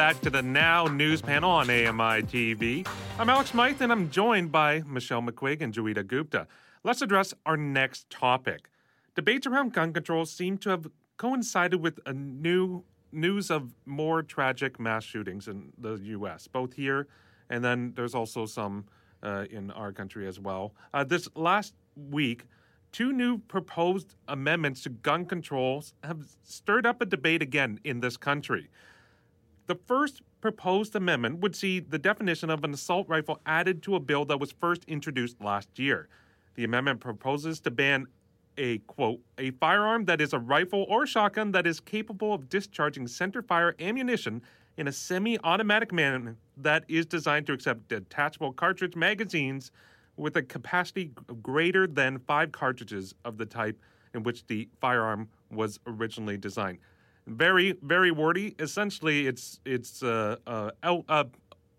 Back to the Now News Panel on AMI TV. I'm Alex Smythe, and I'm joined by Michelle McQuigg and Joeita Gupta. Let's address our next topic. Debates around gun control seem to have coincided with a new news of more tragic mass shootings in the U.S., both here and then there's also some uh, in our country as well. Uh, this last week, two new proposed amendments to gun controls have stirred up a debate again in this country. The first proposed amendment would see the definition of an assault rifle added to a bill that was first introduced last year. The amendment proposes to ban a quote a firearm that is a rifle or shotgun that is capable of discharging center fire ammunition in a semi-automatic manner that is designed to accept detachable cartridge magazines with a capacity greater than 5 cartridges of the type in which the firearm was originally designed very very wordy. Essentially, it's it's uh, uh, out, uh,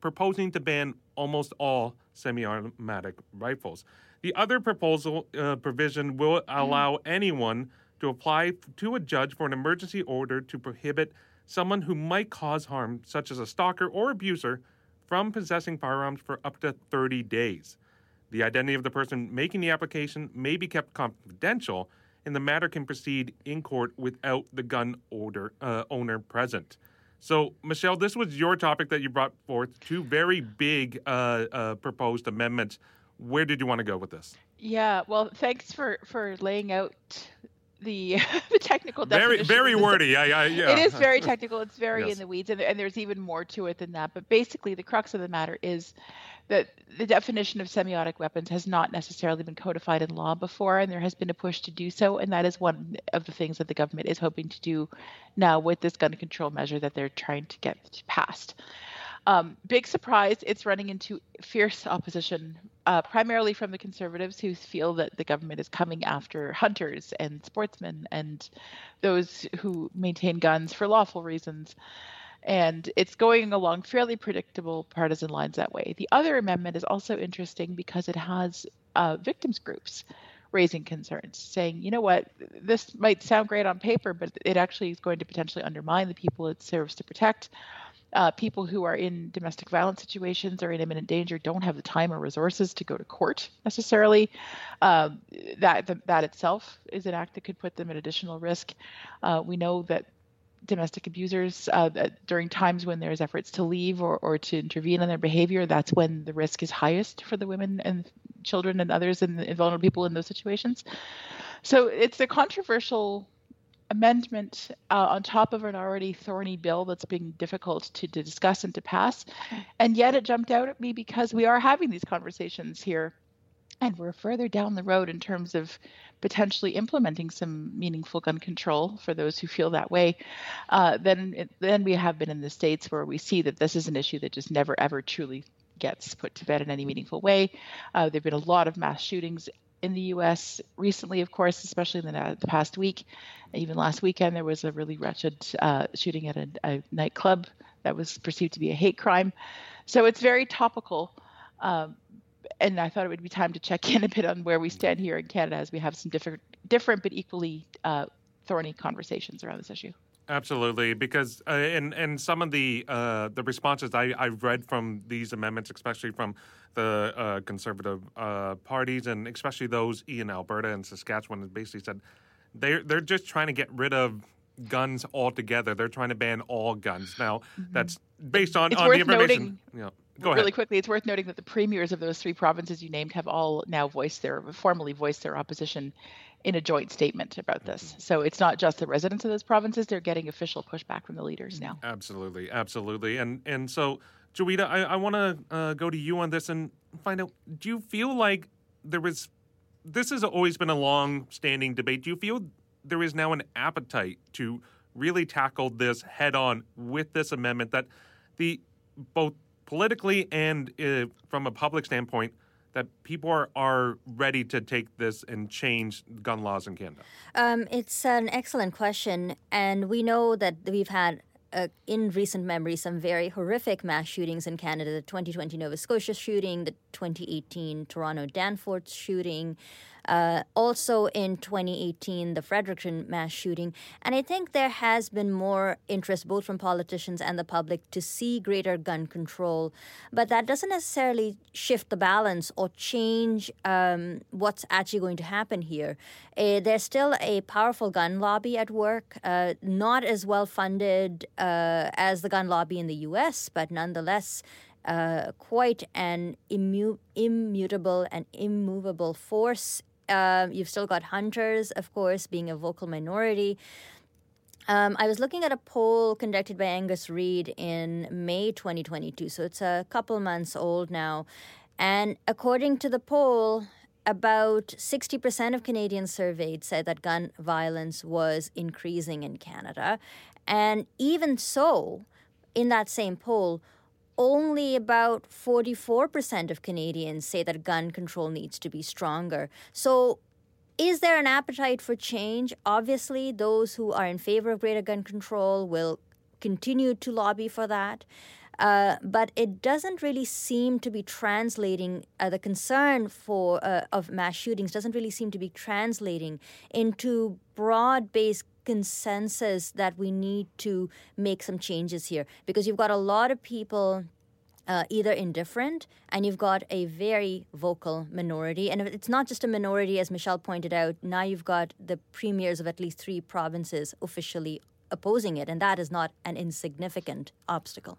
proposing to ban almost all semi-automatic rifles. The other proposal uh, provision will allow mm. anyone to apply to a judge for an emergency order to prohibit someone who might cause harm, such as a stalker or abuser, from possessing firearms for up to 30 days. The identity of the person making the application may be kept confidential, and the matter can proceed in court without the gun order, uh, owner present. So, Michelle, this was your topic that you brought forth two very big uh, uh, proposed amendments. Where did you want to go with this? Yeah, well, thanks for for laying out the the technical definition. Very very wordy. I, I, yeah. It is very technical. It's very yes. in the weeds, and, and there's even more to it than that. But basically, the crux of the matter is that the definition of semi-automatic weapons has not necessarily been codified in law before, and there has been a push to do so. And that is one of the things that the government is hoping to do now with this gun control measure that they're trying to get passed. Um, big surprise, it's running into fierce opposition, uh, primarily from the conservatives who feel that the government is coming after hunters and sportsmen and those who maintain guns for lawful reasons. And it's going along fairly predictable partisan lines that way. The other amendment is also interesting because it has uh, victims groups raising concerns, saying, you know what, this might sound great on paper, but it actually is going to potentially undermine the people it serves to protect uh, people who are in domestic violence situations or in imminent danger don't have the time or resources to go to court necessarily. Um, that that itself is an act that could put them at additional risk. Uh, we know that domestic abusers uh, during times when there's efforts to leave or, or to intervene in their behavior that's when the risk is highest for the women and children and others and vulnerable people in those situations so it's a controversial amendment uh, on top of an already thorny bill that's being difficult to, to discuss and to pass. And yet it jumped out at me because we are having these conversations here and we're further down the road in terms of potentially implementing some meaningful gun control for those who feel that way uh, than, it, than we have been in the States, where we see that this is an issue that just never, ever truly gets put to bed in any meaningful way. Uh, there have been a lot of mass shootings in the U.S. recently, of course, especially in the, the, past week. Even last weekend, there was a really wretched uh, shooting at a, a, nightclub that was perceived to be a hate crime. So it's very topical. Um, and I thought it would be time to check in a bit on where we stand here in Canada as we have some different, different but equally uh, thorny conversations around this issue. Absolutely, because uh, and and some of the uh, the responses I I've read from these amendments, especially from the uh, conservative uh, parties and especially those in Alberta and Saskatchewan, basically said they're they're just trying to get rid of guns altogether. They're trying to ban all guns. Now mm-hmm. that's based on, it's on the information. Noting, you know, go really ahead. quickly, it's worth noting that the premiers of those three provinces you named have all now voiced their formally voiced their opposition in a joint statement about this. Mm-hmm. So it's not just the residents of those provinces; they're getting official pushback from the leaders now. Absolutely, absolutely, and and so, Joeita, I, I want to uh, go to you on this and find out: Do you feel like there was? This has always been a long-standing debate. Do you feel there is now an appetite to really tackle this head-on with this amendment that the both politically and uh, from a public standpoint that people are, are ready to take this and change gun laws in Canada? Um, it's an excellent question. And we know that we've had uh, in recent memory some very horrific mass shootings in Canada the 2020 Nova Scotia shooting, the 2018 Toronto Danforth shooting, uh, also in 2018, the Fredericton mass shooting. And I think there has been more interest, both from politicians and the public, to see greater gun control. But that doesn't necessarily shift the balance or change um, what's actually going to happen here. Uh, there's still a powerful gun lobby at work, uh, not as well funded uh, as the gun lobby in the US, but nonetheless. Uh, quite an immu- immutable and immovable force um, you've still got hunters, of course, being a vocal minority. Um, I was looking at a poll conducted by Angus Reid in May 2022, so it's a couple months old now. And according to the poll, about 60% of Canadians surveyed said that gun violence was increasing in Canada. And even so, in that same poll, only about 44% of Canadians say that gun control needs to be stronger. So, is there an appetite for change? Obviously, those who are in favor of greater gun control will continue to lobby for that. Uh, but it doesn't really seem to be translating uh, the concern for uh, of mass shootings doesn't really seem to be translating into broad-based consensus that we need to make some changes here because you've got a lot of people uh, either indifferent and you've got a very vocal minority. And it's not just a minority, as Michelle pointed out, now you've got the premiers of at least three provinces officially opposing it, and that is not an insignificant obstacle.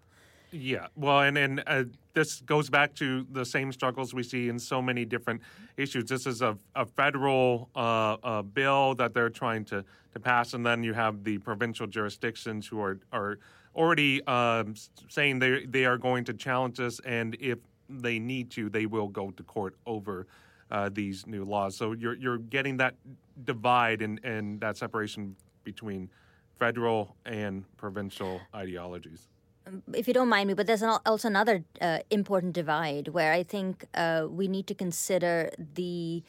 Yeah, well, and and uh, this goes back to the same struggles we see in so many different issues. This is a, a federal uh, uh, bill that they're trying to, to pass, and then you have the provincial jurisdictions who are are already um, saying they they are going to challenge this, and if they need to, they will go to court over uh, these new laws. So you're you're getting that divide and and that separation between federal and provincial ideologies if you don't mind me, but there's also another uh, important divide where I think uh, we need to consider the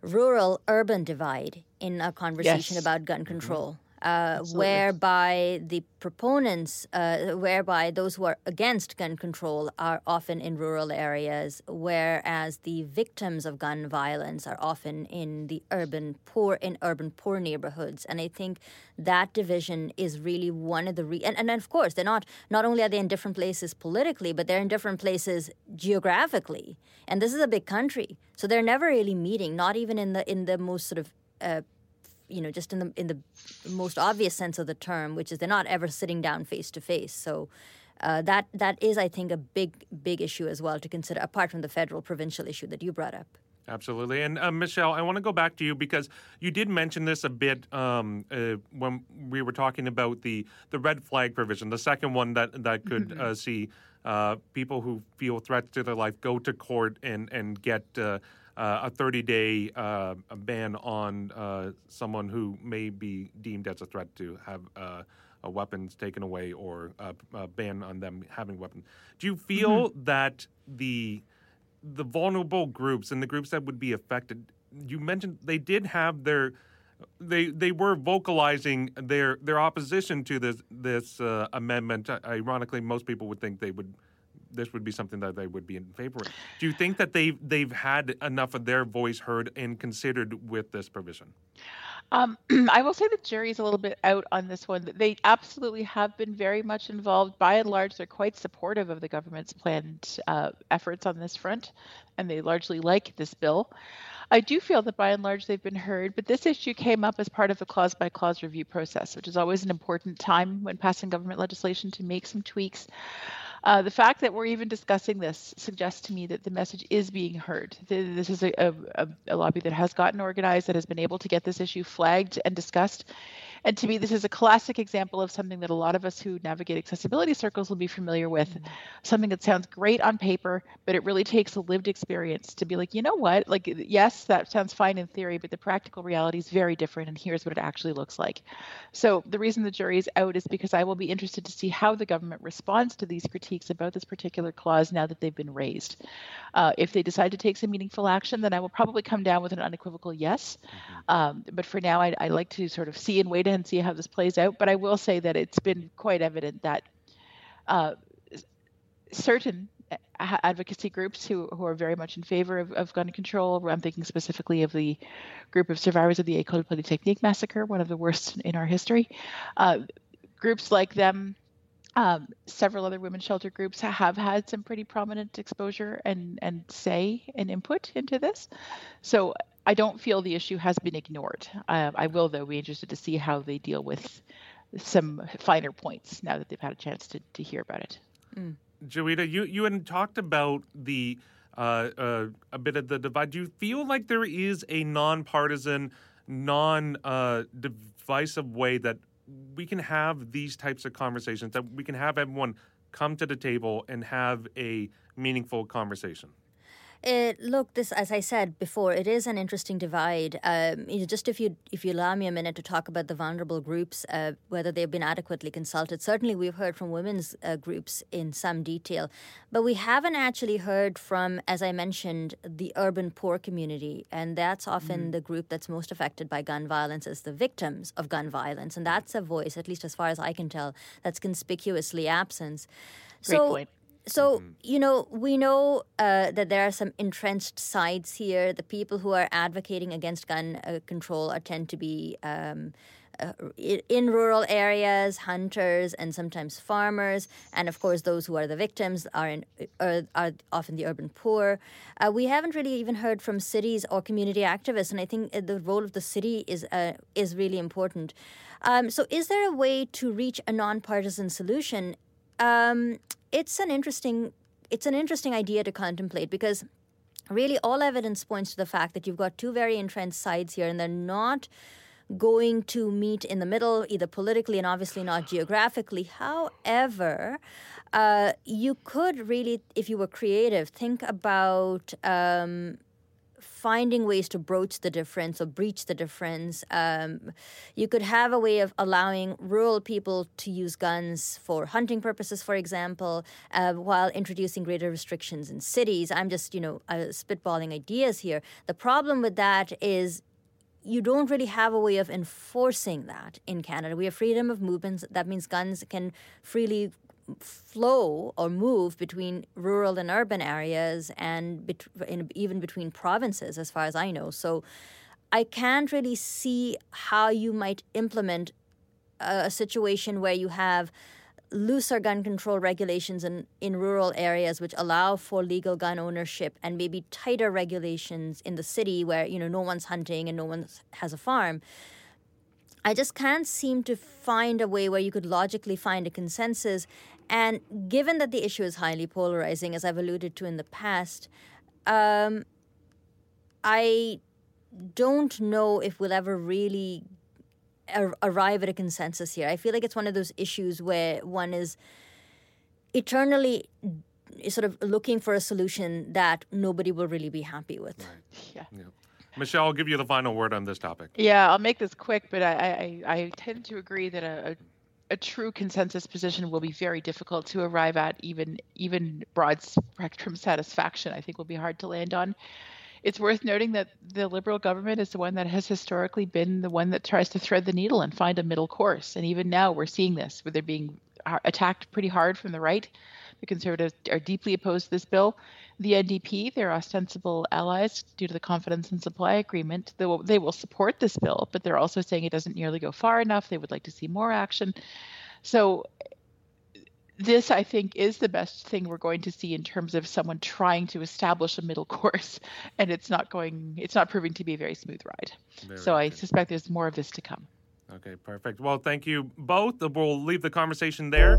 rural urban divide in a conversation yes. about gun mm-hmm. control. Mm-hmm uh, whereby the proponents, uh, whereby those who are against gun control are often in rural areas, whereas the victims of gun violence are often in the urban poor in urban poor neighborhoods. And I think that division is really one of the re- and, and of course they're not not only are they in different places politically, but they're in different places geographically. And this is a big country, so they're never really meeting, not even in the in the most sort of uh, you know, just in the in the most obvious sense of the term, which is they're not ever sitting down face to face. So. Uh, that that is, I think, a big big issue as well to consider, apart from the federal provincial issue that you brought up. Absolutely, and uh, Michelle, I want to go back to you because you did mention this a bit um, uh, when we were talking about the the red flag provision, the second one that that could mm-hmm. Uh, see uh, people who feel threats to their life go to court and and get uh, uh, a 30 day uh, ban on uh, someone who may be deemed as a threat to have uh, weapons taken away or a ban on them having weapons. Do you feel mm-hmm. that the the vulnerable groups and the groups that would be affected? You mentioned they did have their they they were vocalizing their their opposition to this this uh, amendment. Ironically, most people would think they would this would be something that they would be in favor of. Do you think that they've they've had enough of their voice heard and considered with this provision? Um, I will say the jury's a little bit out on this one. They absolutely have been very much involved. By and large, they're quite supportive of the government's planned uh, efforts on this front, and they largely like this bill. I do feel that by and large they've been heard, but this issue came up as part of the clause by clause review process, which is always an important time when passing government legislation to make some tweaks. Uh, the fact that we're even discussing this suggests to me that the message is being heard. This is a, a, a lobby that has gotten organized, that has been able to get this issue flagged and discussed. And to me, this is a classic example of something that a lot of us who navigate accessibility circles will be familiar with. Mm-hmm. Something that sounds great on paper, but it really takes a lived experience to be like, you know what? Like, yes, that sounds fine in theory, but the practical reality is very different. And here's what it actually looks like. So the reason the jury is out is because I will be interested to see how the government responds to these critiques about this particular clause now that they've been raised. Uh, if they decide to take some meaningful action, then I will probably come down with an unequivocal yes. Mm-hmm. Um, but for now, I, I like to sort of see and wait and see how this plays out. But I will say that it's been quite evident that uh, certain advocacy groups who, who are very much in favor of, of gun control. I'm thinking specifically of the group of survivors of the École Polytechnique massacre, one of the worst in our history. Uh, groups like them, um, several other women shelter groups have had some pretty prominent exposure and, and say and input into this. So I don't feel the issue has been ignored. Uh, I will, though, be interested to see how they deal with some finer points now that they've had a chance to, to hear about it. Mm. Joeita, you, you had talked about the uh, uh, a bit of the divide. Do you feel like there is a nonpartisan, non uh, divisive way that we can have these types of conversations, that we can have everyone come to the table and have a meaningful conversation? It, look, this as I said before, it is an interesting divide. Um, you know, just if you if you allow me a minute to talk about the vulnerable groups, uh, whether they've been adequately consulted. Certainly, we've heard from women's uh, groups in some detail, but we haven't actually heard from, as I mentioned, the urban poor community, and that's often mm. the group that's most affected by gun violence as the victims of gun violence, and that's a voice, at least as far as I can tell, that's conspicuously absent. Great so, point so, mm-hmm. you know, we know uh, that there are some entrenched sides here. The people who are advocating against gun uh, control are tend to be um, uh, in rural areas, hunters, and sometimes farmers. And of course, those who are the victims are, in, are, are often the urban poor. Uh, we haven't really even heard from cities or community activists, and I think uh, the role of the city is, uh, is really important. Um, so, is there a way to reach a nonpartisan solution? Um, it's an interesting it's an interesting idea to contemplate because really all evidence points to the fact that you've got two very entrenched sides here and they're not going to meet in the middle either politically and obviously not geographically. However uh, you could really if you were creative think about um, finding ways to broach the difference or breach the difference. Um, you could have a way of allowing rural people to use guns for hunting purposes, for example, uh, while introducing greater restrictions in cities. I'm just, you know, uh, spitballing ideas here. The problem with that is you don't really have a way of enforcing that in Canada. We have freedom of movements. That means guns can freely flow or move between rural and urban areas and bet- in, even between provinces, as far as I know. So I can't really see how you might implement a, a situation where you have looser gun control regulations in, in rural areas which allow for legal gun ownership and maybe tighter regulations in the city where you know no one's hunting and no one has a farm I just can't seem to find a way where you could logically find a consensus. And given that the issue is highly polarizing, as I've alluded to in the past, um, I don't know if we'll ever really ar- arrive at a consensus here. I feel like it's one of those issues where one is eternally sort of looking for a solution that nobody will really be happy with. Right. Yeah. yeah. Michelle, I'll give you the final word on this topic. Yeah, I'll make this quick, but I, I, I tend to agree that a, a, true consensus position will be very difficult to arrive at. Even even broad spectrum satisfaction, I think, will be hard to land on. It's worth noting that the Liberal government is the one that has historically been the one that tries to thread the needle and find a middle course. And even now, we're seeing this, where they're being uh, attacked pretty hard from the right. The Conservatives are deeply opposed to this bill the NDP, their ostensible allies, due to the confidence and supply agreement, they will, they will support this bill, but they're also saying it doesn't nearly go far enough. They would like to see more action. So, this, I think, is the best thing we're going to see in terms of someone trying to establish a middle course, and it's not going, it's not proving to be a very smooth ride. Very so, good. I suspect there's more of this to come. Okay, perfect. Well, thank you both. We'll leave the conversation there.